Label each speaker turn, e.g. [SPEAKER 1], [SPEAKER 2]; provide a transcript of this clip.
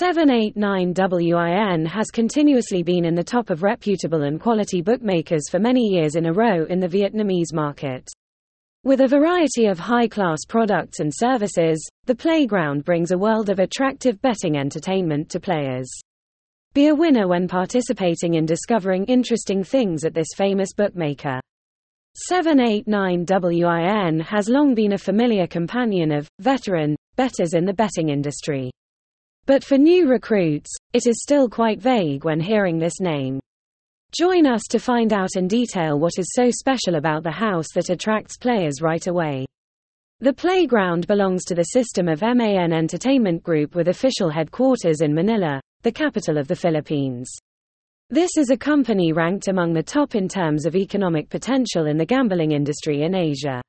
[SPEAKER 1] 789WIN has continuously been in the top of reputable and quality bookmakers for many years in a row in the Vietnamese market. With a variety of high-class products and services, the playground brings a world of attractive betting entertainment to players. Be a winner when participating in discovering interesting things at this famous bookmaker. 789WIN has long been a familiar companion of veteran bettors in the betting industry. But for new recruits, it is still quite vague when hearing this name. Join us to find out in detail what is so special about the house that attracts players right away. The playground belongs to the system of MAN Entertainment Group with official headquarters in Manila, the capital of the Philippines. This is a company ranked among the top in terms of economic potential in the gambling industry in Asia.